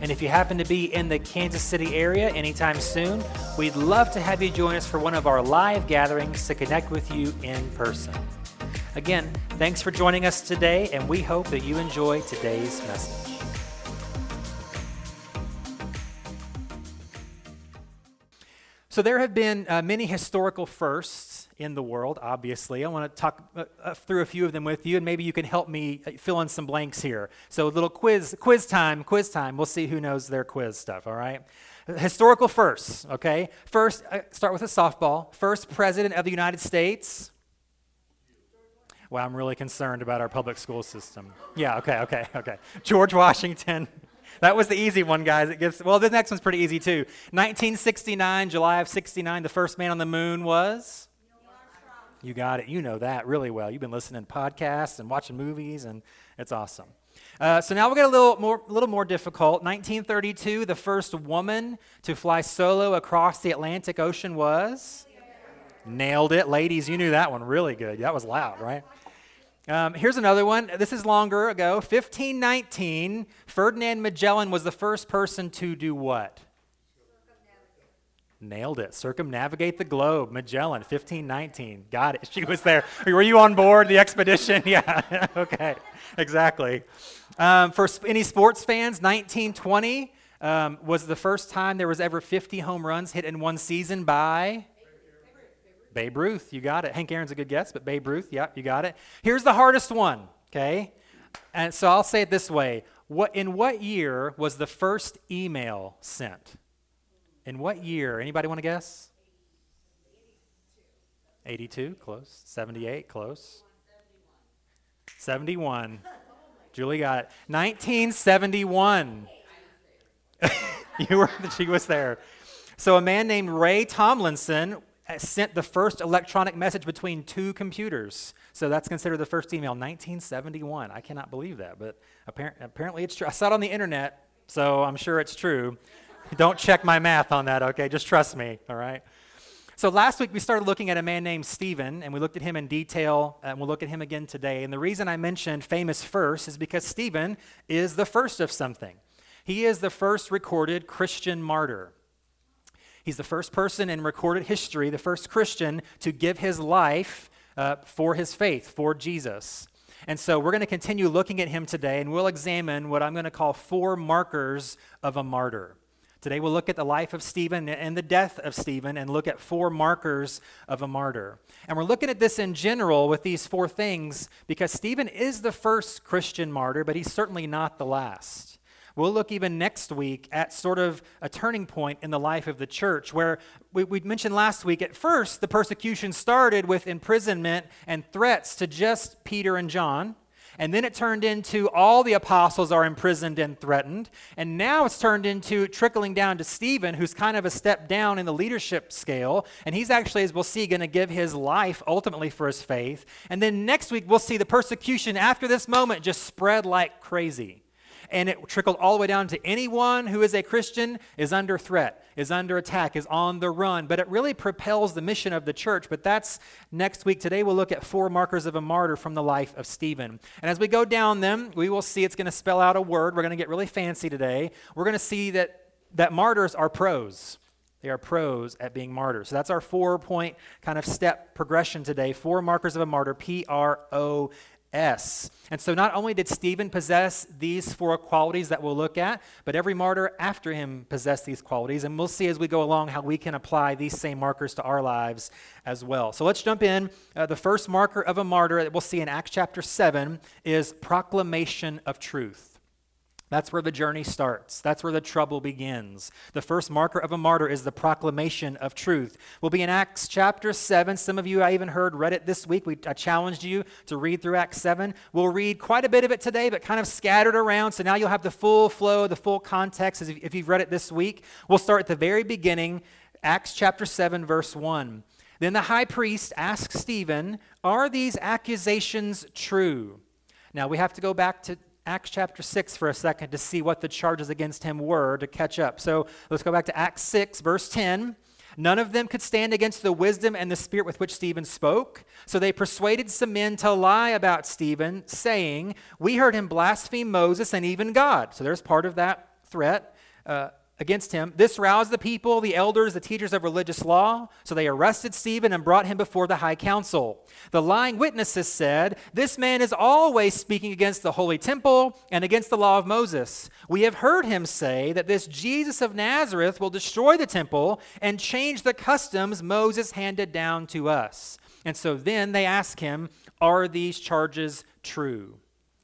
And if you happen to be in the Kansas City area anytime soon, we'd love to have you join us for one of our live gatherings to connect with you in person. Again, thanks for joining us today, and we hope that you enjoy today's message. So, there have been uh, many historical firsts in the world, obviously. I want to talk uh, uh, through a few of them with you, and maybe you can help me uh, fill in some blanks here. So, a little quiz, quiz time, quiz time. We'll see who knows their quiz stuff, all right? Historical firsts, okay? First, uh, start with a softball. First president of the United States. Well, I'm really concerned about our public school system. Yeah, okay, okay, okay. George Washington. That was the easy one, guys. It gets well. The next one's pretty easy too. 1969, July of 69, the first man on the moon was you got it. You know that really well. You've been listening to podcasts and watching movies, and it's awesome. Uh, so now we'll get a little more, little more difficult. 1932, the first woman to fly solo across the Atlantic Ocean was? Nailed it. Ladies, you knew that one really good. That was loud, right? Um, here's another one. This is longer ago. 1519, Ferdinand Magellan was the first person to do what? Nailed it. Circumnavigate the globe. Magellan, 1519. Got it. She was there. Were you on board the expedition? Yeah. okay. Exactly. Um, for any sports fans, 1920 um, was the first time there was ever 50 home runs hit in one season by Babe Ruth. You got it. Hank Aaron's a good guess, but Babe Ruth. Yeah, you got it. Here's the hardest one. Okay. And so I'll say it this way. What, in what year was the first email sent? In what year? Anybody want to guess? 82, close. 78, close. 71. Julie got it. 1971. you were, she was there. So a man named Ray Tomlinson uh, sent the first electronic message between two computers. So that's considered the first email, 1971. I cannot believe that, but apparently it's true. I saw it on the internet, so I'm sure it's true. Don't check my math on that, okay? Just trust me, all right? So last week we started looking at a man named Stephen, and we looked at him in detail, and we'll look at him again today. And the reason I mentioned famous first is because Stephen is the first of something. He is the first recorded Christian martyr. He's the first person in recorded history, the first Christian to give his life uh, for his faith, for Jesus. And so we're going to continue looking at him today, and we'll examine what I'm going to call four markers of a martyr. Today we'll look at the life of Stephen and the death of Stephen and look at four markers of a martyr. And we're looking at this in general with these four things because Stephen is the first Christian martyr, but he's certainly not the last. We'll look even next week at sort of a turning point in the life of the church where we, we mentioned last week at first the persecution started with imprisonment and threats to just Peter and John. And then it turned into all the apostles are imprisoned and threatened. And now it's turned into trickling down to Stephen, who's kind of a step down in the leadership scale. And he's actually, as we'll see, going to give his life ultimately for his faith. And then next week, we'll see the persecution after this moment just spread like crazy and it trickled all the way down to anyone who is a Christian is under threat, is under attack, is on the run. But it really propels the mission of the church. But that's next week. Today we'll look at four markers of a martyr from the life of Stephen. And as we go down them, we will see it's going to spell out a word. We're going to get really fancy today. We're going to see that, that martyrs are pros. They are pros at being martyrs. So that's our four point kind of step progression today. Four markers of a martyr P R O S. And so not only did Stephen possess these four qualities that we'll look at, but every martyr after him possessed these qualities. And we'll see as we go along how we can apply these same markers to our lives as well. So let's jump in. Uh, the first marker of a martyr that we'll see in Acts chapter 7 is proclamation of truth. That's where the journey starts. That's where the trouble begins. The first marker of a martyr is the proclamation of truth. We'll be in Acts chapter 7. Some of you I even heard read it this week. We, I challenged you to read through Acts 7. We'll read quite a bit of it today, but kind of scattered around. So now you'll have the full flow, the full context if you've read it this week. We'll start at the very beginning Acts chapter 7, verse 1. Then the high priest asked Stephen, Are these accusations true? Now we have to go back to Acts chapter 6 for a second to see what the charges against him were to catch up. So let's go back to Acts 6, verse 10. None of them could stand against the wisdom and the spirit with which Stephen spoke. So they persuaded some men to lie about Stephen, saying, We heard him blaspheme Moses and even God. So there's part of that threat. Uh, against him. This roused the people, the elders, the teachers of religious law. So they arrested Stephen and brought him before the high council. The lying witnesses said, This man is always speaking against the holy temple and against the law of Moses. We have heard him say that this Jesus of Nazareth will destroy the temple and change the customs Moses handed down to us. And so then they ask him, Are these charges true?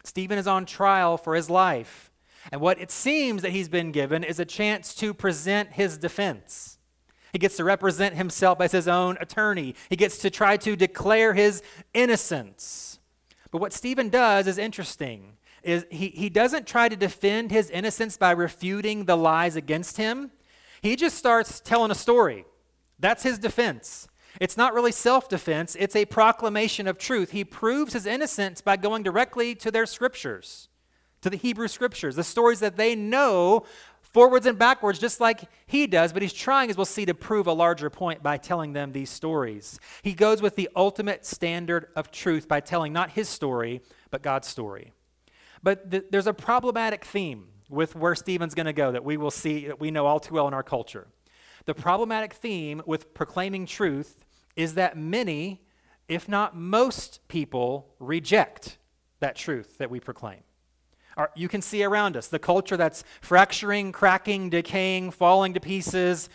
Stephen is on trial for his life. And what it seems that he's been given is a chance to present his defense. He gets to represent himself as his own attorney. He gets to try to declare his innocence. But what Stephen does is interesting. Is he, he doesn't try to defend his innocence by refuting the lies against him. He just starts telling a story. That's his defense. It's not really self defense, it's a proclamation of truth. He proves his innocence by going directly to their scriptures to the Hebrew scriptures, the stories that they know forwards and backwards, just like he does, but he's trying, as we'll see, to prove a larger point by telling them these stories. He goes with the ultimate standard of truth by telling not his story, but God's story. But th- there's a problematic theme with where Stephen's going to go that we will see, that we know all too well in our culture. The problematic theme with proclaiming truth is that many, if not most people, reject that truth that we proclaim you can see around us the culture that's fracturing, cracking, decaying, falling to pieces,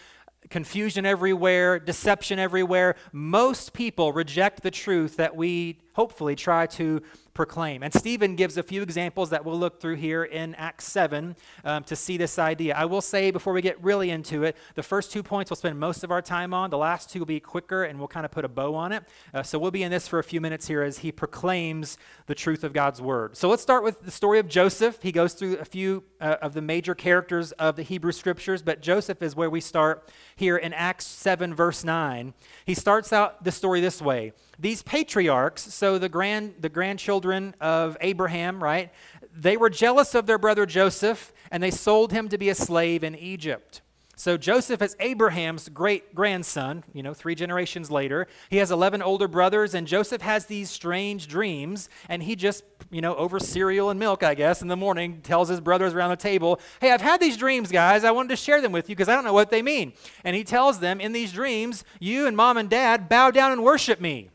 confusion everywhere, deception everywhere. Most people reject the truth that we hopefully try to proclaim. And Stephen gives a few examples that we'll look through here in Acts 7 um, to see this idea. I will say before we get really into it, the first two points we'll spend most of our time on. The last two will be quicker and we'll kind of put a bow on it. Uh, so we'll be in this for a few minutes here as he proclaims the truth of God's word. So let's start with the story of Joseph. He goes through a few uh, of the major characters of the Hebrew scriptures, but Joseph is where we start here in Acts 7, verse 9. He starts out the story this way these patriarchs, so the grand the grandchildren of Abraham, right? They were jealous of their brother Joseph and they sold him to be a slave in Egypt. So Joseph is Abraham's great grandson, you know, three generations later. He has 11 older brothers, and Joseph has these strange dreams, and he just, you know, over cereal and milk, I guess, in the morning, tells his brothers around the table, Hey, I've had these dreams, guys. I wanted to share them with you because I don't know what they mean. And he tells them, In these dreams, you and mom and dad bow down and worship me.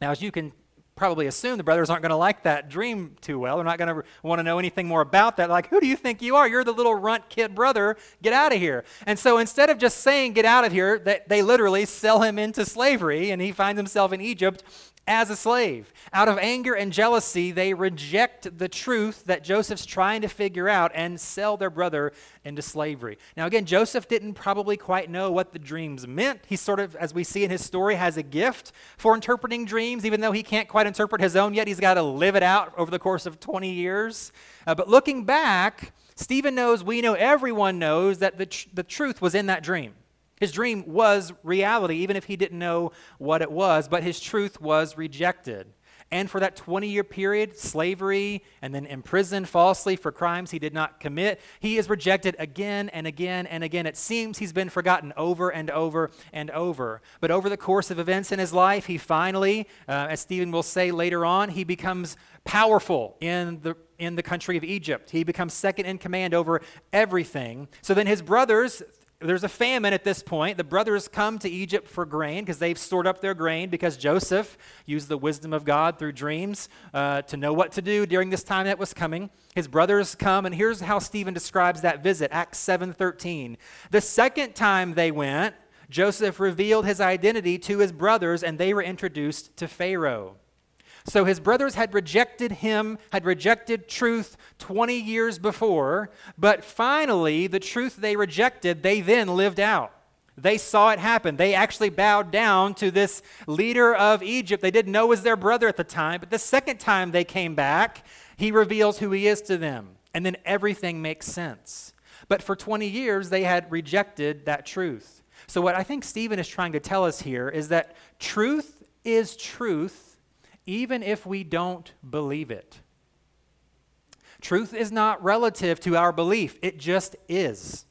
Now, as you can probably assume, the brothers aren't going to like that dream too well. They're not going to want to know anything more about that. Like, who do you think you are? You're the little runt kid brother. Get out of here. And so instead of just saying, get out of here, they, they literally sell him into slavery, and he finds himself in Egypt as a slave. Out of anger and jealousy, they reject the truth that Joseph's trying to figure out and sell their brother into slavery. Now, again, Joseph didn't probably quite know what the dreams meant. He sort of, as we see in his story, has a gift for interpreting dreams, even though he can't quite interpret his own yet. He's got to live it out over the course of 20 years. Uh, but looking back, Stephen knows, we know, everyone knows that the, tr- the truth was in that dream. His dream was reality, even if he didn't know what it was, but his truth was rejected. And for that 20 year period, slavery and then imprisoned falsely for crimes he did not commit, he is rejected again and again and again. It seems he's been forgotten over and over and over. But over the course of events in his life, he finally, uh, as Stephen will say later on, he becomes powerful in the in the country of Egypt. He becomes second in command over everything. So then his brothers, there's a famine at this point. The brothers come to Egypt for grain because they've stored up their grain because Joseph used the wisdom of God through dreams uh, to know what to do during this time that was coming. His brothers come, and here's how Stephen describes that visit, Acts 7:13. The second time they went, Joseph revealed his identity to his brothers, and they were introduced to Pharaoh. So his brothers had rejected him, had rejected truth 20 years before, but finally, the truth they rejected, they then lived out. They saw it happen. They actually bowed down to this leader of Egypt. They didn't know was their brother at the time, but the second time they came back, he reveals who he is to them. And then everything makes sense. But for 20 years, they had rejected that truth. So, what I think Stephen is trying to tell us here is that truth is truth even if we don't believe it. Truth is not relative to our belief, it just is.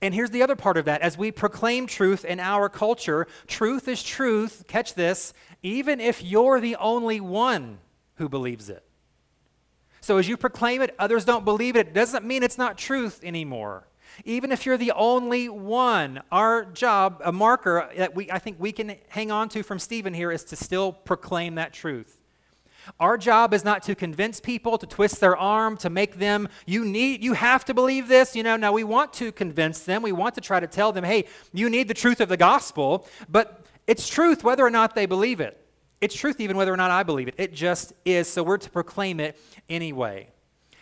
And here's the other part of that. As we proclaim truth in our culture, truth is truth, catch this, even if you're the only one who believes it. So as you proclaim it, others don't believe it. It doesn't mean it's not truth anymore. Even if you're the only one, our job, a marker that we, I think we can hang on to from Stephen here, is to still proclaim that truth. Our job is not to convince people, to twist their arm, to make them, you need, you have to believe this. You know, now we want to convince them. We want to try to tell them, hey, you need the truth of the gospel, but it's truth whether or not they believe it. It's truth even whether or not I believe it. It just is. So we're to proclaim it anyway.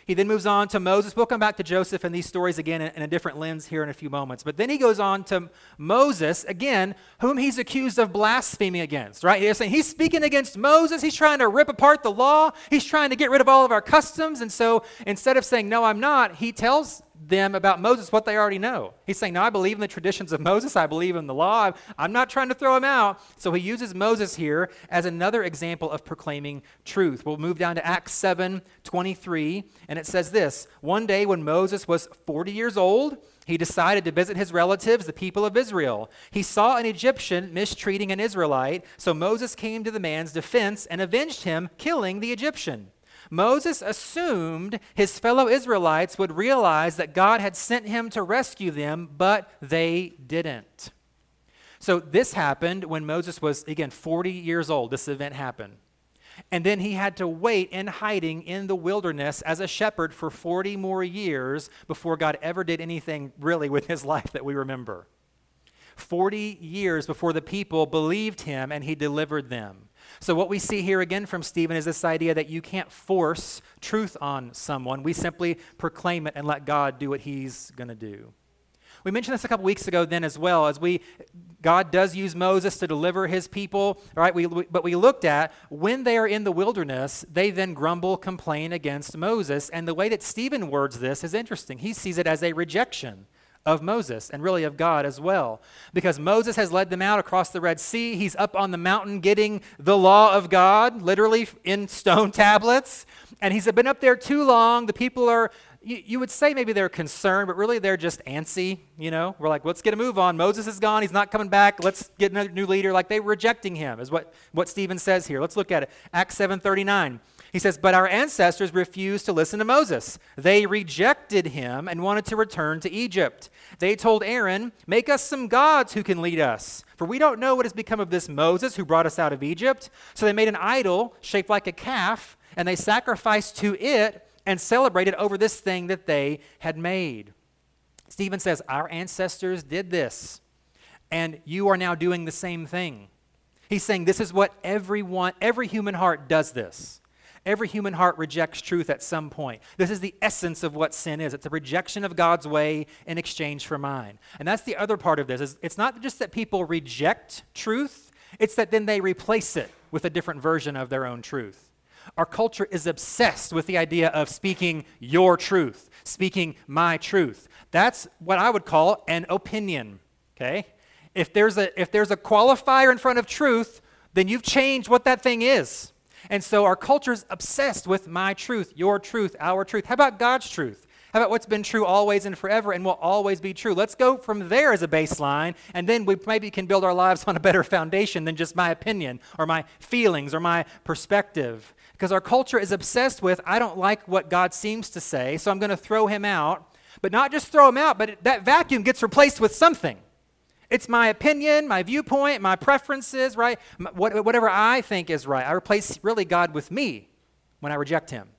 He then moves on to Moses. We'll come back to Joseph and these stories again in, in, a different lens here in a few moments. But then he goes on to Moses, again, whom he's accused of blaspheming against, right? He's saying he's speaking against Moses. He's trying to rip apart the law. He's trying to get rid of all of our customs. And so instead of saying, no, I'm not, he tells them about Moses what they already know. He's saying, No, I believe in the traditions of Moses. I believe in the law. I'm not trying to throw him out. So he uses Moses here as another example of proclaiming truth. We'll move down to Acts 7 23, and it says this One day when Moses was 40 years old, he decided to visit his relatives, the people of Israel. He saw an Egyptian mistreating an Israelite, so Moses came to the man's defense and avenged him, killing the Egyptian. Moses assumed his fellow Israelites would realize that God had sent him to rescue them, but they didn't. So this happened when Moses was, again, 40 years old. This event happened. And then he had to wait in hiding in the wilderness as a shepherd for 40 more years before God ever did anything really with his life that we remember. 40 years before the people believed him and he delivered them. So, what we see here again from Stephen is this idea that you can't force truth on someone. We simply proclaim it and let God do what he's going to do. We mentioned this a couple weeks ago then as well as we God does use Moses to deliver his people, right? We, we, but we looked at when they are in the wilderness, they then grumble, complain against Moses. And the way that Stephen words this is interesting. He sees it as a rejection of Moses and really of God as well. Because Moses has led them out across the Red Sea. He's up on the mountain getting the law of God, literally in stone tablets. And he's been up there too long. The people are, you, you would say maybe they're concerned, but really they're just antsy. You know, we're like, let's get a move on. Moses is gone. He's not coming back. Let's get another new leader. Like they're rejecting him, is what, what Stephen says here. Let's look at it. Acts 7.39. He says, But our ancestors refused to listen to Moses. They rejected him and wanted to return to Egypt. They told Aaron, Make us some gods who can lead us. For we don't know what has become of this Moses who brought us out of Egypt. So they made an idol shaped like a calf, and they sacrificed to it and celebrated over this thing that they had made. Stephen says, Our ancestors did this, and you are now doing the same thing. He's saying this is what everyone, every human heart does this. Every human heart rejects truth at some point. This is the essence of what sin is. It's a rejection of God's way in exchange for mine. And that's the other part of this. Is it's not just that people reject truth, it's that then they replace it with a different version of their own truth. Our culture is obsessed with the idea of speaking your truth, speaking my truth. That's what I would call an opinion, okay? If there's a if there's a qualifier in front of truth, then you've changed what that thing is. And so our culture is obsessed with my truth, your truth, our truth. How about God's truth? How about what's been true always and forever and will always be true? Let's go from there as a baseline, and then we maybe can build our lives on a better foundation than just my opinion or my feelings or my perspective. Because our culture is obsessed with, I don't like what God seems to say, so I'm going to throw him out. But not just throw him out, but that vacuum gets replaced with something. It's my opinion, my viewpoint, my preferences, right? Whatever I think is right. I replace really God with me when I reject Him.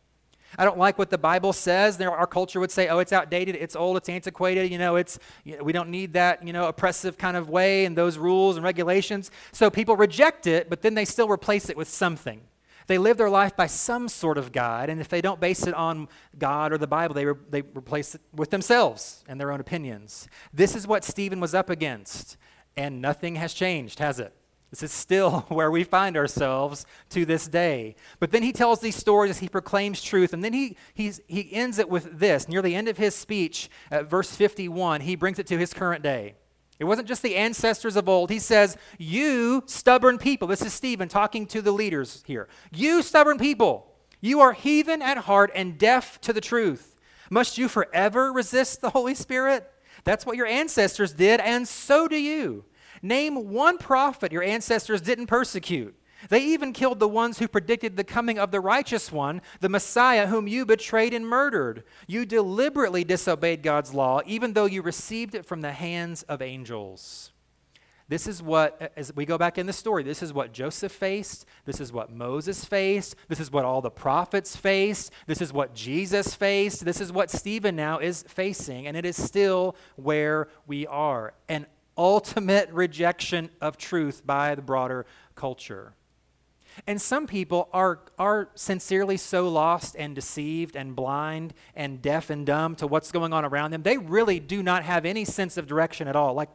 I don't like what the Bible says. Our culture would say, "Oh, it's outdated, it's old, it's antiquated. You know, it's we don't need that you know oppressive kind of way and those rules and regulations." So people reject it, but then they still replace it with something. They live their life by some sort of God, and if they don't base it on God or the Bible, they, re- they replace it with themselves and their own opinions. This is what Stephen was up against, and nothing has changed, has it? This is still where we find ourselves to this day. But then he tells these stories as he proclaims truth, and then he, he's, he ends it with this. Near the end of his speech, at verse 51, he brings it to his current day. It wasn't just the ancestors of old. He says, You stubborn people, this is Stephen talking to the leaders here. You stubborn people, you are heathen at heart and deaf to the truth. Must you forever resist the Holy Spirit? That's what your ancestors did, and so do you. Name one prophet your ancestors didn't persecute. They even killed the ones who predicted the coming of the righteous one, the Messiah, whom you betrayed and murdered. You deliberately disobeyed God's law, even though you received it from the hands of angels. This is what, as we go back in the story, this is what Joseph faced. This is what Moses faced. This is what all the prophets faced. This is what Jesus faced. This is what Stephen now is facing. And it is still where we are an ultimate rejection of truth by the broader culture. And some people are, are sincerely so lost and deceived and blind and deaf and dumb to what's going on around them. They really do not have any sense of direction at all. Like,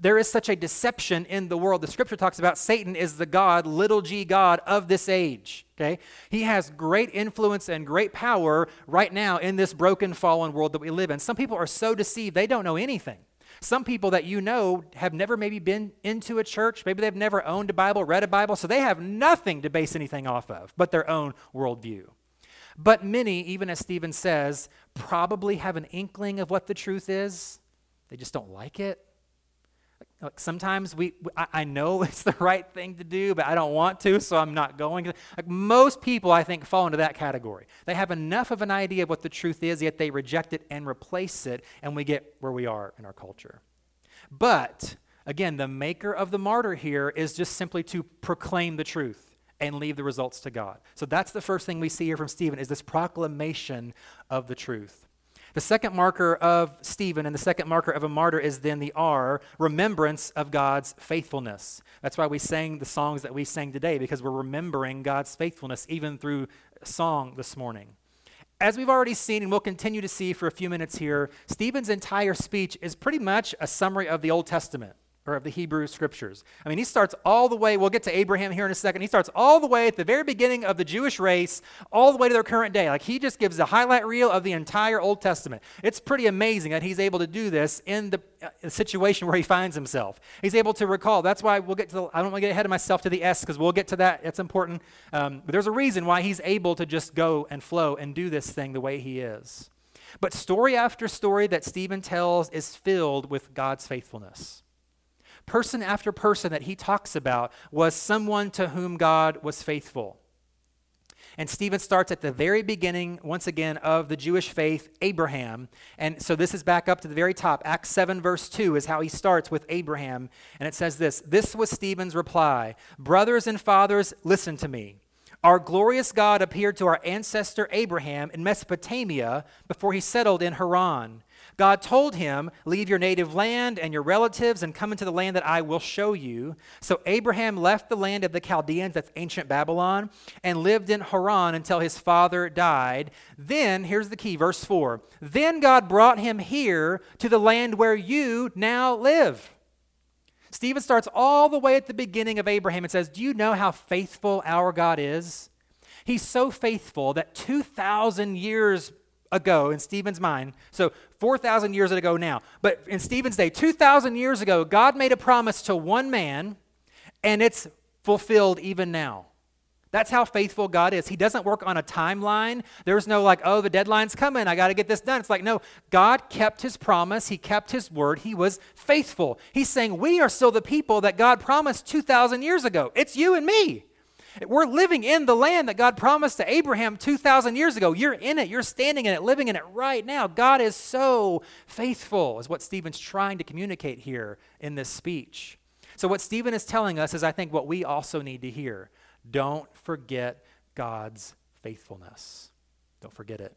there is such a deception in the world. The scripture talks about Satan is the God, little g God of this age. Okay? He has great influence and great power right now in this broken, fallen world that we live in. Some people are so deceived, they don't know anything. Some people that you know have never maybe been into a church, maybe they've never owned a Bible, read a Bible, so they have nothing to base anything off of but their own worldview. But many, even as Stephen says, probably have an inkling of what the truth is. They just don't like it. Like sometimes we, I know it's the right thing to do, but I don't want to, so I'm not going. Like most people, I think, fall into that category. They have enough of an idea of what the truth is, yet they reject it and replace it, and we get where we are in our culture. But again, the maker of the martyr here is just simply to proclaim the truth and leave the results to God. So that's the first thing we see here from Stephen is this proclamation of the truth. The second marker of Stephen and the second marker of a martyr is then the R, remembrance of God's faithfulness. That's why we sang the songs that we sang today, because we're remembering God's faithfulness even through song this morning. As we've already seen and we'll continue to see for a few minutes here, Stephen's entire speech is pretty much a summary of the Old Testament or of the Hebrew scriptures. I mean, he starts all the way, we'll get to Abraham here in a second. He starts all the way at the very beginning of the Jewish race, all the way to their current day. Like he just gives a highlight reel of the entire Old Testament. It's pretty amazing that he's able to do this in the uh, situation where he finds himself. He's able to recall. That's why we'll get to the, I don't want to get ahead of myself to the S because we'll get to that. It's important. Um, but there's a reason why he's able to just go and flow and do this thing the way he is. But story after story that Stephen tells is filled with God's faithfulness person after person that he talks about was someone to whom God was faithful. And Stephen starts at the very beginning, once again, of the Jewish faith, Abraham. And so this is back up to the very top. Acts 7, verse 2 is how he starts with Abraham. And it says this This was Stephen's reply Brothers and fathers, listen to me. Our glorious God appeared to our ancestor Abraham in Mesopotamia before he settled in Haran. God told him, Leave your native land and your relatives and come into the land that I will show you. So Abraham left the land of the Chaldeans, that's ancient Babylon, and lived in Haran until his father died. Then, here's the key, verse 4 Then God brought him here to the land where you now live. Stephen starts all the way at the beginning of Abraham and says, Do you know how faithful our God is? He's so faithful that 2,000 years ago in Stephen's mind. So 4,000 years ago now. But in Stephen's day, 2,000 years ago, God made a promise to one man, and it's fulfilled even now. That's how faithful God is. He doesn't work on a timeline. There's no like, oh, the deadline's coming. I got to get this done. It's like, no, God kept his promise. He kept his word. He was faithful. He's saying, we are still the people that God promised 2,000 years ago. It's you and me. We're living in the land that God promised to Abraham 2,000 years ago. You're in it. You're standing in it, living in it right now. God is so faithful, is what Stephen's trying to communicate here in this speech. So, what Stephen is telling us is, I think, what we also need to hear. Don't forget God's faithfulness. Don't forget it.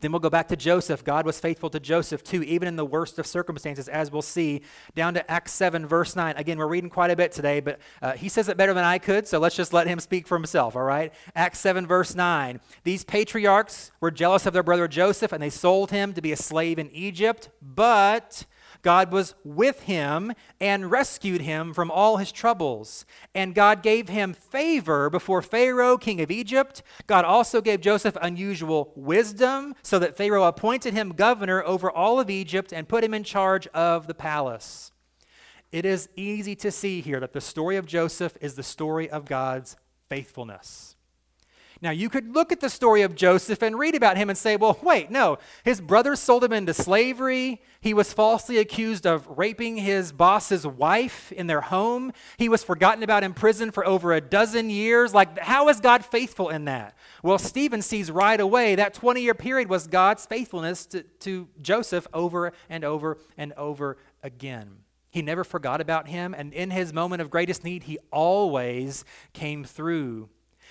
Then we'll go back to Joseph. God was faithful to Joseph too, even in the worst of circumstances, as we'll see down to Acts 7, verse 9. Again, we're reading quite a bit today, but uh, he says it better than I could, so let's just let him speak for himself, all right? Acts 7, verse 9. These patriarchs were jealous of their brother Joseph, and they sold him to be a slave in Egypt, but God was with him and rescued him from all his troubles. And God gave him favor before Pharaoh, king of Egypt. God also gave Joseph unusual wisdom, so that Pharaoh appointed him governor over all of Egypt and put him in charge of the palace. It is easy to see here that the story of Joseph is the story of God's faithfulness. Now, you could look at the story of Joseph and read about him and say, well, wait, no. His brothers sold him into slavery. He was falsely accused of raping his boss's wife in their home. He was forgotten about in prison for over a dozen years. Like, how is God faithful in that? Well, Stephen sees right away that 20 year period was God's faithfulness to, to Joseph over and over and over again. He never forgot about him, and in his moment of greatest need, he always came through.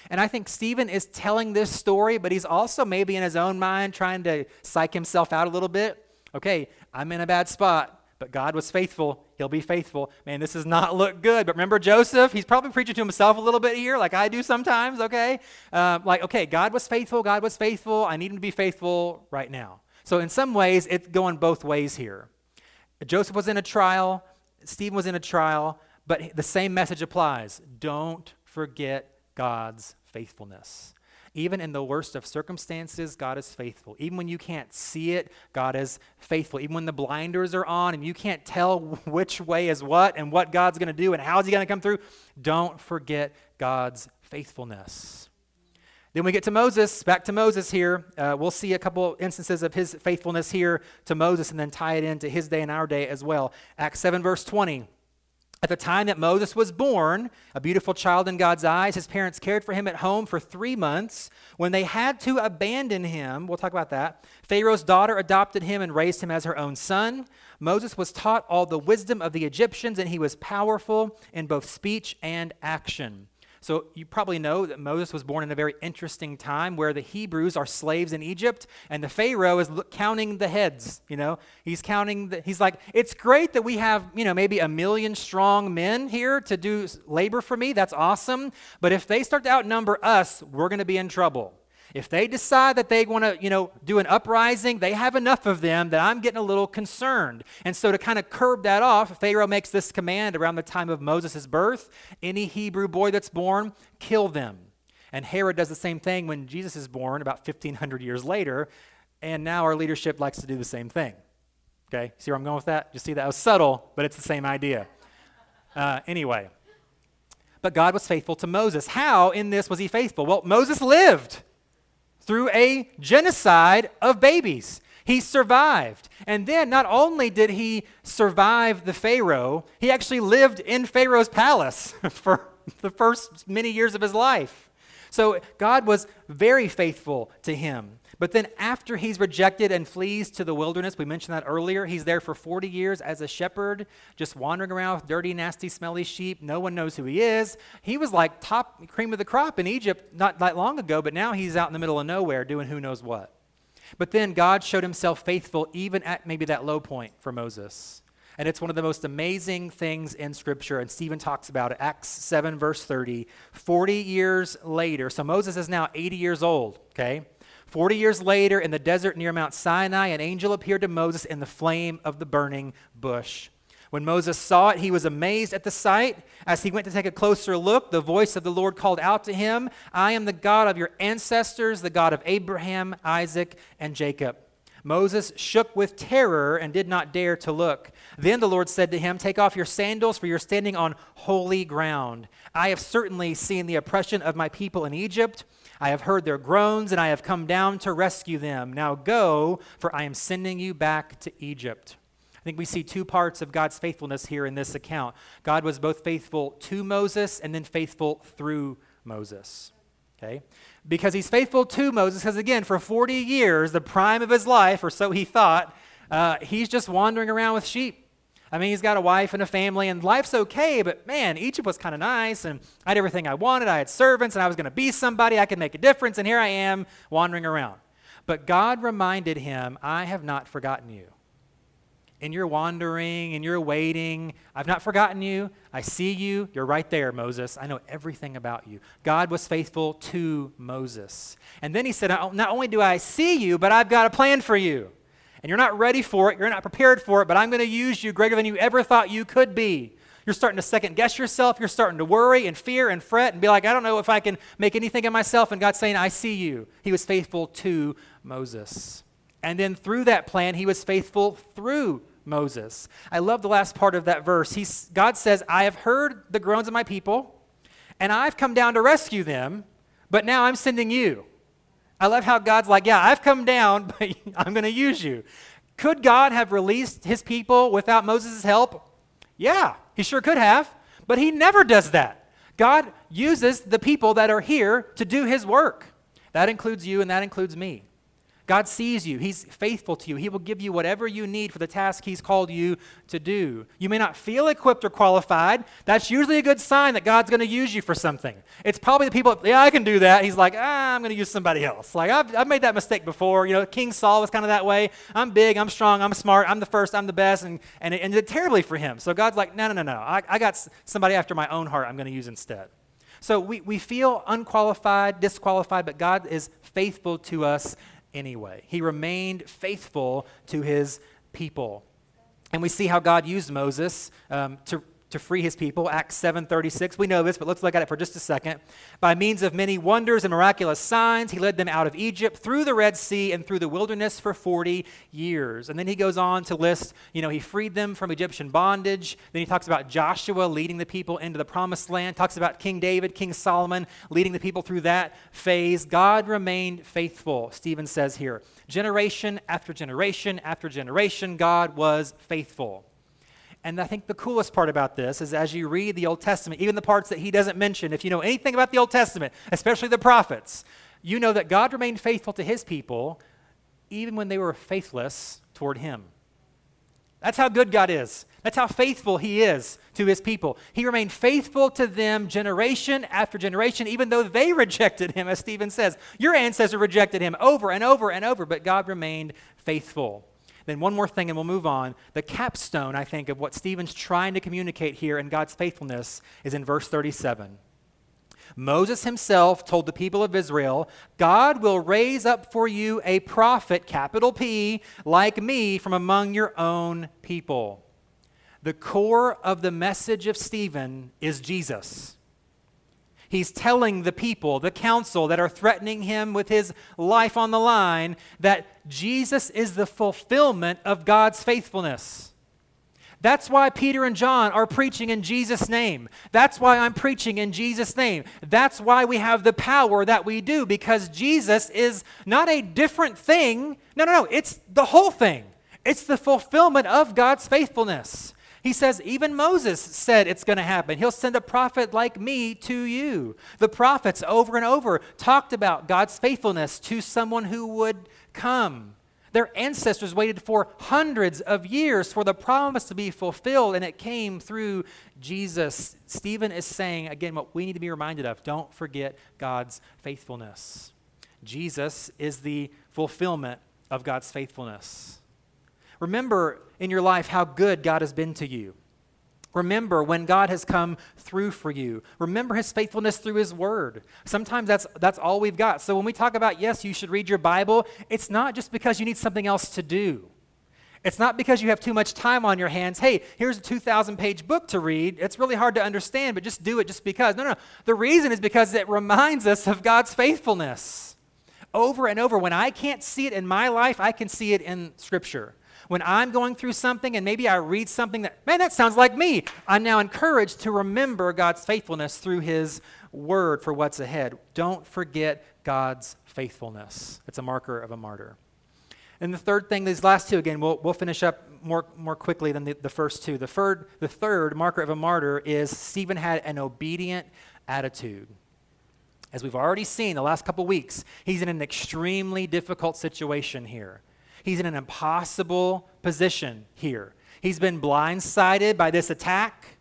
And I think Stephen is telling this story, but he's also maybe in his own mind trying to psych himself out a little bit. Okay, I'm in a bad spot, but God was faithful. He'll be faithful. Man, this does not look good. But remember Joseph? He's probably preaching to himself a little bit here, like I do sometimes, okay? Uh, like, okay, God was faithful. God was faithful. I need him to be faithful right now. So, in some ways, it's going both ways here. Joseph was in a trial, Stephen was in a trial, but the same message applies. Don't forget God's faithfulness. Even in the worst of circumstances, God is faithful. Even when you can't see it, God is faithful. Even when the blinders are on and you can't tell which way is what and what God's going to do and how's He going to come through, don't forget God's faithfulness. Then we get to Moses, back to Moses here. Uh, we'll see a couple instances of his faithfulness here to Moses and then tie it into his day and our day as well. Acts 7, verse 20. At the time that Moses was born, a beautiful child in God's eyes, his parents cared for him at home for three months. When they had to abandon him, we'll talk about that, Pharaoh's daughter adopted him and raised him as her own son. Moses was taught all the wisdom of the Egyptians, and he was powerful in both speech and action. So you probably know that Moses was born in a very interesting time where the Hebrews are slaves in Egypt and the Pharaoh is counting the heads, you know. He's counting the, he's like, "It's great that we have, you know, maybe a million strong men here to do labor for me. That's awesome, but if they start to outnumber us, we're going to be in trouble." If they decide that they want to, you know, do an uprising, they have enough of them that I'm getting a little concerned. And so to kind of curb that off, Pharaoh makes this command around the time of Moses' birth any Hebrew boy that's born, kill them. And Herod does the same thing when Jesus is born about 1,500 years later. And now our leadership likes to do the same thing. Okay, see where I'm going with that? You see that It was subtle, but it's the same idea. Uh, anyway, but God was faithful to Moses. How in this was he faithful? Well, Moses lived through a genocide of babies. He survived. And then not only did he survive the Pharaoh, he actually lived in Pharaoh's palace for the first many years of his life. So God was very faithful to him. But then, after he's rejected and flees to the wilderness, we mentioned that earlier, he's there for 40 years as a shepherd, just wandering around with dirty, nasty, smelly sheep. No one knows who he is. He was like top cream of the crop in Egypt not that long ago, but now he's out in the middle of nowhere doing who knows what. But then God showed himself faithful even at maybe that low point for Moses. And it's one of the most amazing things in Scripture. And Stephen talks about it. Acts 7, verse 30. 40 years later, so Moses is now 80 years old, okay? Forty years later, in the desert near Mount Sinai, an angel appeared to Moses in the flame of the burning bush. When Moses saw it, he was amazed at the sight. As he went to take a closer look, the voice of the Lord called out to him I am the God of your ancestors, the God of Abraham, Isaac, and Jacob. Moses shook with terror and did not dare to look. Then the Lord said to him, Take off your sandals, for you're standing on holy ground. I have certainly seen the oppression of my people in Egypt I have heard their groans, and I have come down to rescue them. Now go, for I am sending you back to Egypt. I think we see two parts of God's faithfulness here in this account. God was both faithful to Moses and then faithful through Moses. Okay? Because he's faithful to Moses, because again, for 40 years, the prime of his life, or so he thought, uh, he's just wandering around with sheep. I mean, he's got a wife and a family, and life's okay, but man, Egypt was kind of nice, and I had everything I wanted. I had servants, and I was going to be somebody. I could make a difference, and here I am wandering around. But God reminded him, I have not forgotten you. In your wandering, in your waiting, I've not forgotten you. I see you. You're right there, Moses. I know everything about you. God was faithful to Moses. And then he said, Not only do I see you, but I've got a plan for you. And you're not ready for it, you're not prepared for it, but I'm going to use you greater than you ever thought you could be. You're starting to second guess yourself. You're starting to worry and fear and fret and be like, I don't know if I can make anything of myself. And God's saying, I see you. He was faithful to Moses. And then through that plan, he was faithful through Moses. I love the last part of that verse. He's, God says, I have heard the groans of my people, and I've come down to rescue them, but now I'm sending you. I love how God's like, Yeah, I've come down, but I'm going to use you. Could God have released his people without Moses' help? Yeah, he sure could have, but he never does that. God uses the people that are here to do his work. That includes you and that includes me. God sees you. He's faithful to you. He will give you whatever you need for the task He's called you to do. You may not feel equipped or qualified. That's usually a good sign that God's going to use you for something. It's probably the people, yeah, I can do that. He's like, ah, I'm going to use somebody else. Like, I've, I've made that mistake before. You know, King Saul was kind of that way. I'm big, I'm strong, I'm smart, I'm the first, I'm the best. And, and it ended terribly for him. So God's like, no, no, no, no. I, I got somebody after my own heart I'm going to use instead. So we, we feel unqualified, disqualified, but God is faithful to us anyway. He remained faithful to his people. And we see how God used Moses um, to to free his people acts 7.36 we know this but let's look at it for just a second. By means of many wonders and miraculous signs he led them out of egypt through the red sea and through the wilderness for 40 years. And then he goes on to list you know he freed them from egyptian bondage. Then he talks about joshua leading the people into the promised land talks about king david king solomon leading the people through that phase. God remained faithful stephen says here. Generation after generation after generation god was faithful and I think the coolest part about this is as you read the Old Testament, even the parts that he doesn't mention, if you know anything about the Old Testament, especially the prophets, you know that God remained faithful to his people even when they were faithless toward him. That's how good God is. That's how faithful he is to his people. He remained faithful to them generation after generation, even though they rejected him, as Stephen says. Your ancestors rejected him over and over and over, but God remained faithful. Then, one more thing, and we'll move on. The capstone, I think, of what Stephen's trying to communicate here in God's faithfulness is in verse 37. Moses himself told the people of Israel, God will raise up for you a prophet, capital P, like me from among your own people. The core of the message of Stephen is Jesus. He's telling the people, the council that are threatening him with his life on the line, that Jesus is the fulfillment of God's faithfulness. That's why Peter and John are preaching in Jesus' name. That's why I'm preaching in Jesus' name. That's why we have the power that we do, because Jesus is not a different thing. No, no, no. It's the whole thing. It's the fulfillment of God's faithfulness. He says, even Moses said it's going to happen. He'll send a prophet like me to you. The prophets over and over talked about God's faithfulness to someone who would come. Their ancestors waited for hundreds of years for the promise to be fulfilled, and it came through Jesus. Stephen is saying, again, what we need to be reminded of don't forget God's faithfulness. Jesus is the fulfillment of God's faithfulness. Remember in your life how good God has been to you. Remember when God has come through for you. Remember his faithfulness through his word. Sometimes that's, that's all we've got. So when we talk about, yes, you should read your Bible, it's not just because you need something else to do. It's not because you have too much time on your hands. Hey, here's a 2,000 page book to read. It's really hard to understand, but just do it just because. No, no, no. The reason is because it reminds us of God's faithfulness. Over and over. When I can't see it in my life, I can see it in Scripture when I'm going through something and maybe I read something that, man, that sounds like me, I'm now encouraged to remember God's faithfulness through His word for what's ahead. Don't forget God's faithfulness. It's a marker of a martyr. And the third thing, these last two, again, we'll, we'll finish up more, more quickly than the, the first two. The third, the third marker of a martyr is Stephen had an obedient attitude. As we've already seen the last couple weeks, he's in an extremely difficult situation here. He's in an impossible position here. He's been blindsided by this attack.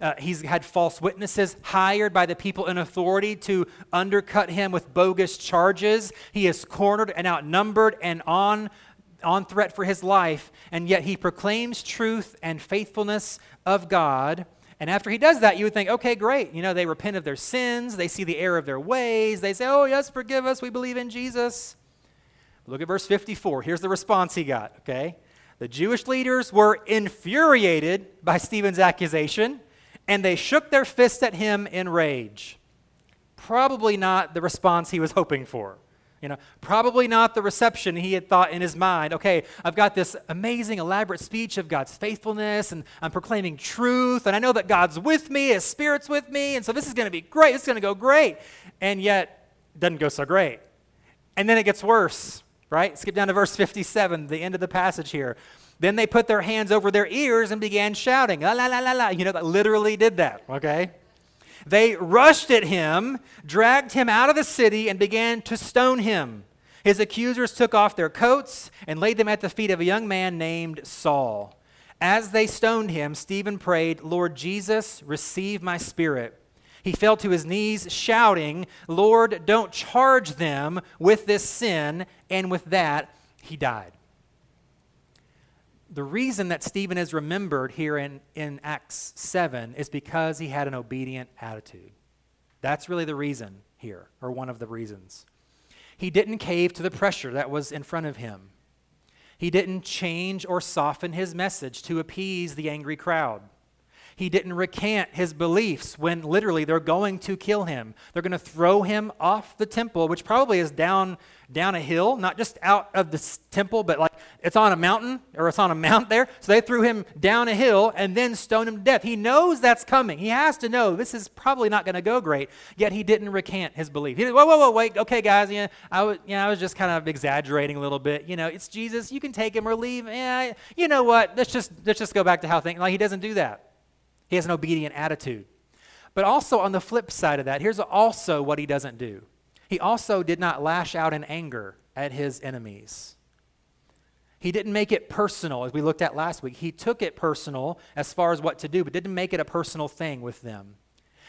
Uh, he's had false witnesses hired by the people in authority to undercut him with bogus charges. He is cornered and outnumbered and on, on threat for his life, and yet he proclaims truth and faithfulness of God. And after he does that, you would think, okay, great. You know, they repent of their sins, they see the error of their ways, they say, oh, yes, forgive us, we believe in Jesus. Look at verse 54. Here's the response he got, okay? The Jewish leaders were infuriated by Stephen's accusation, and they shook their fists at him in rage. Probably not the response he was hoping for. You know, probably not the reception he had thought in his mind. Okay, I've got this amazing, elaborate speech of God's faithfulness, and I'm proclaiming truth, and I know that God's with me, His Spirit's with me, and so this is going to be great. Is going to go great. And yet, it doesn't go so great. And then it gets worse, right? Skip down to verse 57, the end of the passage here. Then they put their hands over their ears and began shouting, la la la la la. You know, that literally did that, okay? They rushed at him, dragged him out of the city, and began to stone him. His accusers took off their coats and laid them at the feet of a young man named Saul. As they stoned him, Stephen prayed, Lord Jesus, receive my spirit. He fell to his knees, shouting, Lord, don't charge them with this sin. And with that, he died the reason that Stephen is remembered here in, in Acts 7 is because he had an obedient attitude. That's really the reason here, or one of the reasons. He didn't cave to the pressure that was in front of him. He didn't change or soften his message to appease the angry crowd. He didn't recant his beliefs when literally they're going to kill him. They're going to throw him off the temple, which probably is down down a hill, not just out of the temple, but like it's on a mountain or it's on a mount there. So they threw him down a hill and then stoned him to death. He knows that's coming. He has to know this is probably not going to go great. Yet he didn't recant his belief. He, whoa, whoa, whoa, wait, okay, guys, yeah, I was, yeah, I was just kind of exaggerating a little bit. You know, it's Jesus. You can take him or leave. Yeah, you know what? Let's just let's just go back to how things. Like he doesn't do that. He has an obedient attitude. But also on the flip side of that, here's also what he doesn't do. He also did not lash out in anger at his enemies. He didn't make it personal, as we looked at last week. He took it personal as far as what to do, but didn't make it a personal thing with them.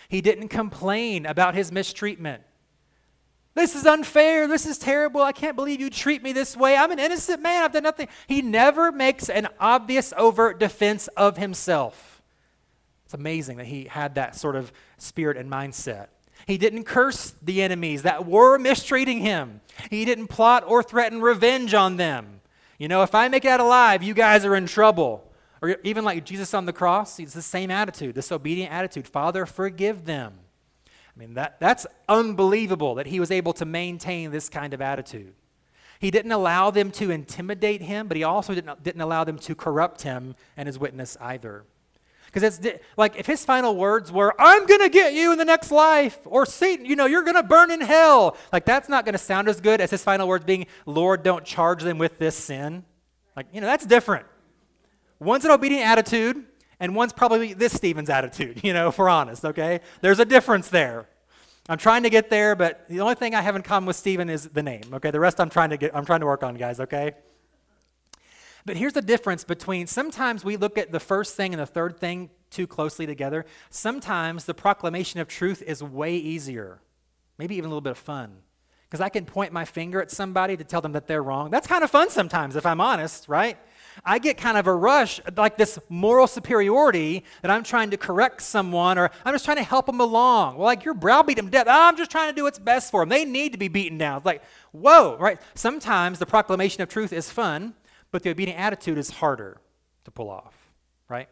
He didn't complain about his mistreatment. This is unfair. This is terrible. I can't believe you treat me this way. I'm an innocent man. I've done nothing. He never makes an obvious, overt defense of himself. Amazing that he had that sort of spirit and mindset. He didn't curse the enemies that were mistreating him. He didn't plot or threaten revenge on them. You know, if I make it out alive, you guys are in trouble. Or even like Jesus on the cross, it's the same attitude, this obedient attitude. Father, forgive them. I mean, that, that's unbelievable that he was able to maintain this kind of attitude. He didn't allow them to intimidate him, but he also didn't, didn't allow them to corrupt him and his witness either. Because it's like if his final words were, I'm going to get you in the next life, or Satan, you know, you're going to burn in hell. Like that's not going to sound as good as his final words being, Lord, don't charge them with this sin. Like, you know, that's different. One's an obedient attitude, and one's probably this Stephen's attitude, you know, if we're honest, okay? There's a difference there. I'm trying to get there, but the only thing I have in common with Stephen is the name, okay? The rest I'm trying to get, I'm trying to work on, guys, okay? But here's the difference between sometimes we look at the first thing and the third thing too closely together. Sometimes the proclamation of truth is way easier, maybe even a little bit of fun. Because I can point my finger at somebody to tell them that they're wrong. That's kind of fun sometimes, if I'm honest, right? I get kind of a rush, like this moral superiority that I'm trying to correct someone or I'm just trying to help them along. Well, like you're browbeat them to death. I'm just trying to do what's best for them. They need to be beaten down. It's like, whoa, right? Sometimes the proclamation of truth is fun, but the obedient attitude is harder to pull off, right?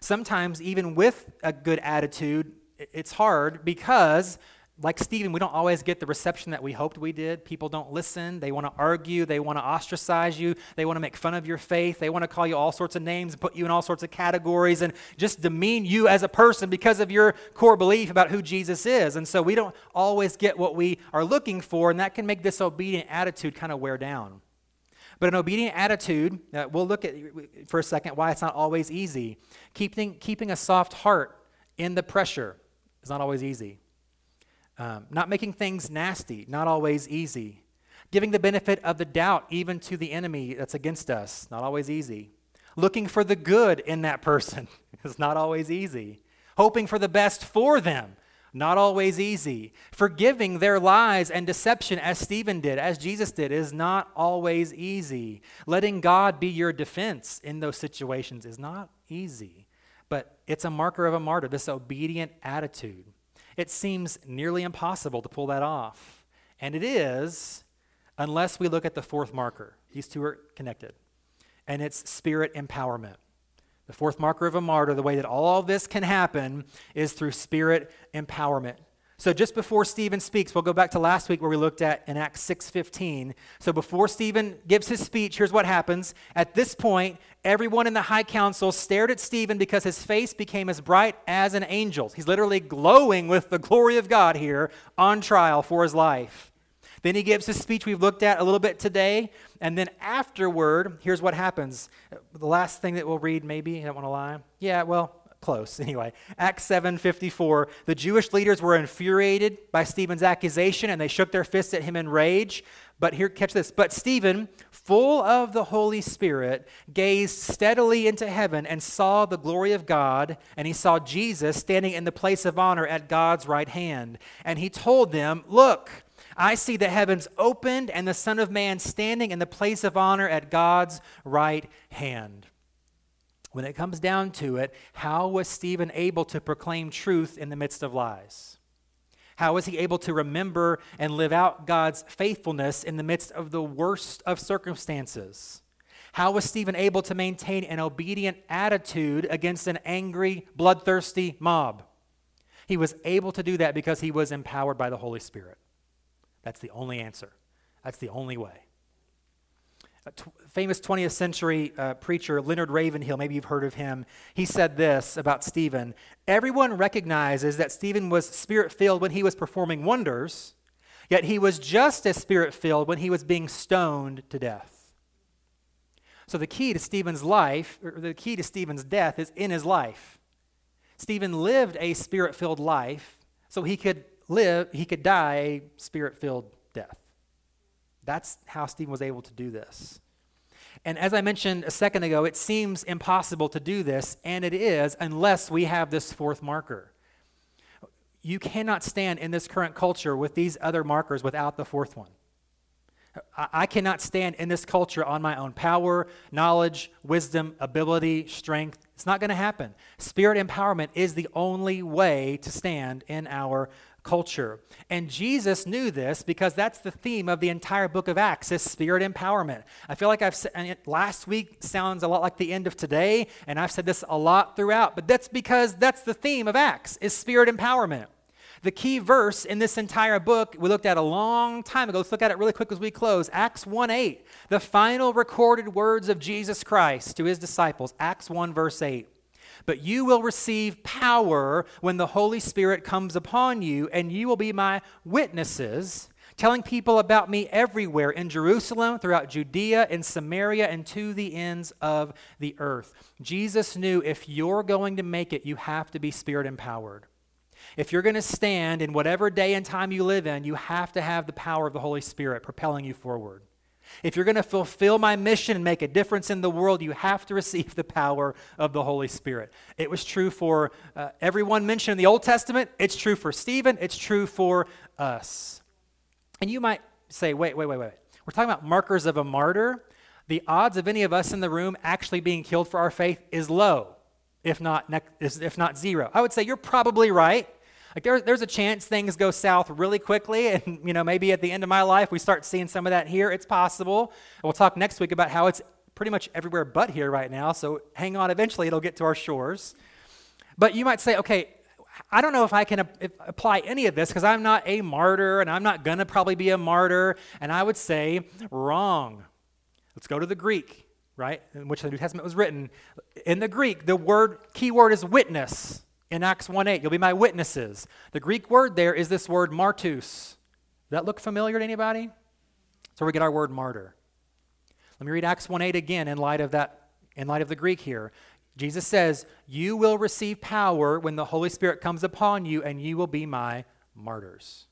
Sometimes, even with a good attitude, it's hard because, like Stephen, we don't always get the reception that we hoped we did. People don't listen. They want to argue. They want to ostracize you. They want to make fun of your faith. They want to call you all sorts of names, and put you in all sorts of categories, and just demean you as a person because of your core belief about who Jesus is. And so we don't always get what we are looking for, and that can make this obedient attitude kind of wear down. But an obedient attitude, uh, we'll look at for a second why it's not always easy. Keeping, keeping a soft heart in the pressure is not always easy. Um, not making things nasty, not always easy. Giving the benefit of the doubt even to the enemy that's against us, not always easy. Looking for the good in that person is not always easy. Hoping for the best for them not always easy. Forgiving their lies and deception, as Stephen did, as Jesus did, is not always easy. Letting God be your defense in those situations is not easy. But it's a marker of a martyr, this obedient attitude. It seems nearly impossible to pull that off. And it is unless we look at the fourth marker. These two are connected, and it's spirit empowerment. The fourth marker of a martyr, the way that all this can happen is through spirit empowerment. So just before Stephen speaks, we'll go back to last week where we looked at in Acts 6:15. So before Stephen gives his speech, here's what happens. At this point, everyone in the high council stared at Stephen because his face became as bright as an angel's. He's literally glowing with the glory of God here on trial for his life. Then he gives his speech we've looked at a little bit today, and then afterward, here's what happens. The last thing that we'll read maybe, I don't want to lie. Yeah, well, close anyway acts 7.54 the jewish leaders were infuriated by stephen's accusation and they shook their fists at him in rage but here catch this but stephen full of the holy spirit gazed steadily into heaven and saw the glory of god and he saw jesus standing in the place of honor at god's right hand and he told them look I see the heavens opened and the Son of Man standing in the place of honor at God's right hand. When it comes down to it, how was Stephen able to proclaim truth in the midst of lies? How was he able to remember and live out God's faithfulness in the midst of the worst of circumstances? How was Stephen able to maintain an obedient attitude against an angry, bloodthirsty mob? He was able to do that because he was empowered by the Holy Spirit. That's the only answer. That's the only way famous 20th century uh, preacher Leonard Ravenhill, maybe you've heard of him, he said this about Stephen Everyone recognizes that Stephen was spirit filled when he was performing wonders, yet he was just as spirit filled when he was being stoned to death. So the key to Stephen's life, or the key to Stephen's death, is in his life. Stephen lived a spirit filled life so he could live, he could die a spirit filled death. That's how Stephen was able to do this. And as I mentioned a second ago, it seems impossible to do this, and it is unless we have this fourth marker. You cannot stand in this current culture with these other markers without the fourth one. I cannot stand in this culture on my own power, knowledge, wisdom, ability, strength. It's not going to happen. Spirit empowerment is the only way to stand in our culture. And Jesus knew this because that's the theme of the entire book of Acts is spirit empowerment. I feel like I've said last week sounds a lot like the end of today, and I've said this a lot throughout, but that's because that's the theme of Acts is spirit empowerment. The key verse in this entire book we looked at a long time ago. Let's look at it really quick as we close. Acts 1 8, the final recorded words of Jesus Christ to his disciples. Acts 1, verse 8. But you will receive power when the Holy Spirit comes upon you, and you will be my witnesses, telling people about me everywhere in Jerusalem, throughout Judea, in Samaria, and to the ends of the earth. Jesus knew if you're going to make it, you have to be spirit empowered. If you're going to stand in whatever day and time you live in, you have to have the power of the Holy Spirit propelling you forward. If you're going to fulfill my mission and make a difference in the world, you have to receive the power of the Holy Spirit. It was true for uh, everyone mentioned in the Old Testament. It's true for Stephen. It's true for us. And you might say, wait, wait, wait, wait. We're talking about markers of a martyr. The odds of any of us in the room actually being killed for our faith is low, if not, ne- if not zero. I would say you're probably right. Like there, there's a chance things go south really quickly, and you know maybe at the end of my life we start seeing some of that here. It's possible. We'll talk next week about how it's pretty much everywhere but here right now. So hang on, eventually it'll get to our shores. But you might say, okay, I don't know if I can apply any of this because I'm not a martyr and I'm not going to probably be a martyr. And I would say, wrong. Let's go to the Greek, right, in which the New Testament was written. In the Greek, the word, key word is witness in Acts 1:8. You'll be my witnesses. The Greek word there is this word martus. Does that look familiar to anybody? So we get our word martyr. Let me read Acts 1:8 again in light of that in light of the Greek here. Jesus says, "You will receive power when the Holy Spirit comes upon you and you will be my martyrs."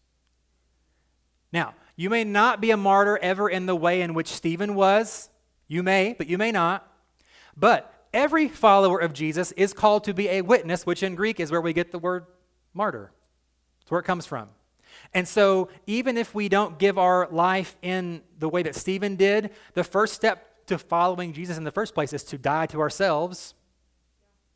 Now, you may not be a martyr ever in the way in which Stephen was. You may, but you may not. But every follower of Jesus is called to be a witness, which in Greek is where we get the word martyr. That's where it comes from. And so, even if we don't give our life in the way that Stephen did, the first step to following Jesus in the first place is to die to ourselves.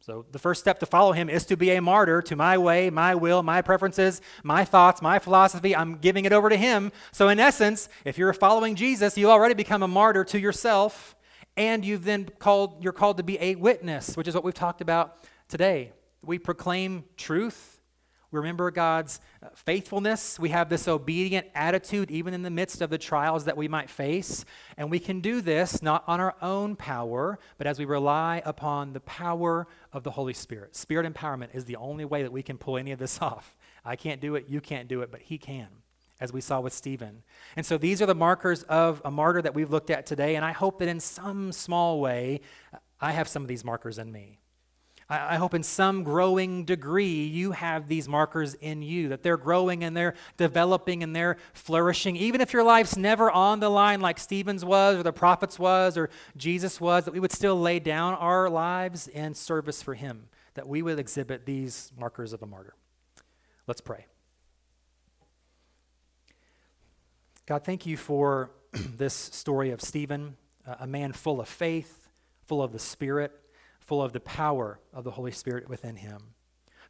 So, the first step to follow him is to be a martyr to my way, my will, my preferences, my thoughts, my philosophy. I'm giving it over to him. So, in essence, if you're following Jesus, you already become a martyr to yourself, and you've then called, you're called to be a witness, which is what we've talked about today. We proclaim truth, we remember God's faithfulness. We have this obedient attitude even in the midst of the trials that we might face. And we can do this not on our own power, but as we rely upon the power of the Holy Spirit. Spirit empowerment is the only way that we can pull any of this off. I can't do it, you can't do it, but He can, as we saw with Stephen. And so these are the markers of a martyr that we've looked at today. And I hope that in some small way, uh, I have some of these markers in me. I, hope in some growing degree you have these markers in you, that they're growing and they're developing and they're flourishing. Even if your life's never on the line like Stephen's was, or the prophets was, or Jesus was, that we would still lay down our lives in service for Him, that we would exhibit these markers of a martyr. Let's pray. God, thank you for this story of Stephen, uh, a man full of faith, full of the Spirit full of the power of the Holy Spirit within him,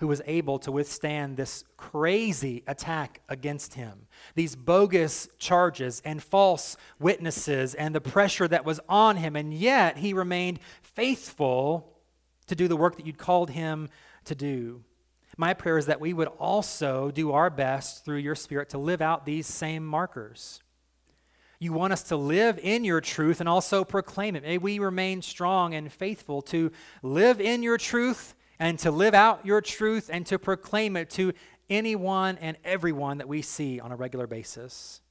who was able to withstand this crazy attack against him, these bogus charges and false witnesses, and the pressure that was on him. And yet he remained faithful to do the work that you'd called him to do. My prayer is that we would also do our best through your Spirit to live out these same markers you want us to live in your truth and also proclaim it. May we remain strong and faithful to live in your truth and to live out your truth and to proclaim it to anyone and everyone that we see on a regular basis.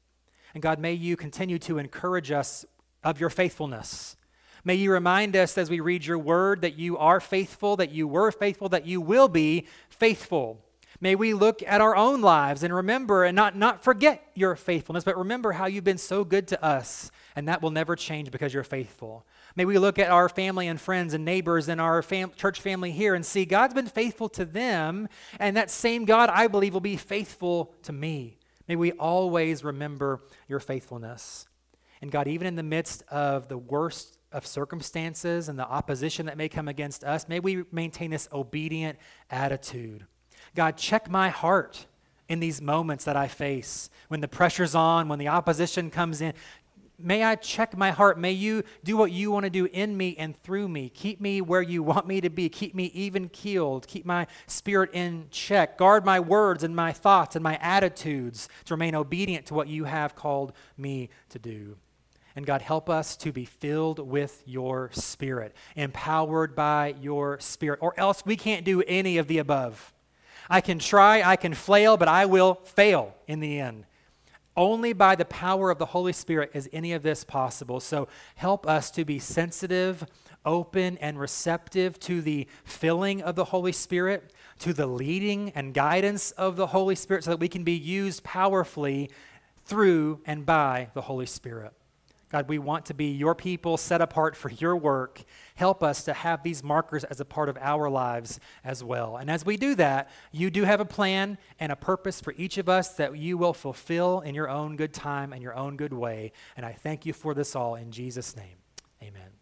And God, may you continue to encourage us of your faithfulness. May you remind us as we read your word that you are faithful, that you were faithful, that you will be faithful. May we look at our own lives and remember and not, not forget your faithfulness, but remember how you've been so good to us, and that will never change because you're faithful. May we look at our family and friends and neighbors and our fam- church family here and see God's been faithful to them, and that same God, I believe, will be faithful to me. May we always remember your faithfulness. And God, even in the midst of the worst of circumstances and the opposition that may come against us, may we maintain this obedient attitude God, check my heart in these moments that I face. When the pressure's on, when the opposition comes in, may I check my heart. May you do what you want to do in me and through me. Keep me where you want me to be. Keep me even keeled. Keep my spirit in check. Guard my words and my thoughts and my attitudes to remain obedient to what you have called me to do. And God, help us to be filled with your spirit, empowered by your spirit, or else we can't do any of the above. I can try, I can flail, but I will fail in the end. Only by the power of the Holy Spirit is any of this possible. So help us to be sensitive, open, and receptive to the filling of the Holy Spirit, to the leading and guidance of the Holy Spirit, so that we can be used powerfully through and by the Holy Spirit. God, we want to be your people set apart for your work. Help us to have these markers as a part of our lives as well. And as we do that, you do have a plan and a purpose for each of us that you will fulfill in your own good time and your own good way. And I thank you for this all in Jesus' name. Amen.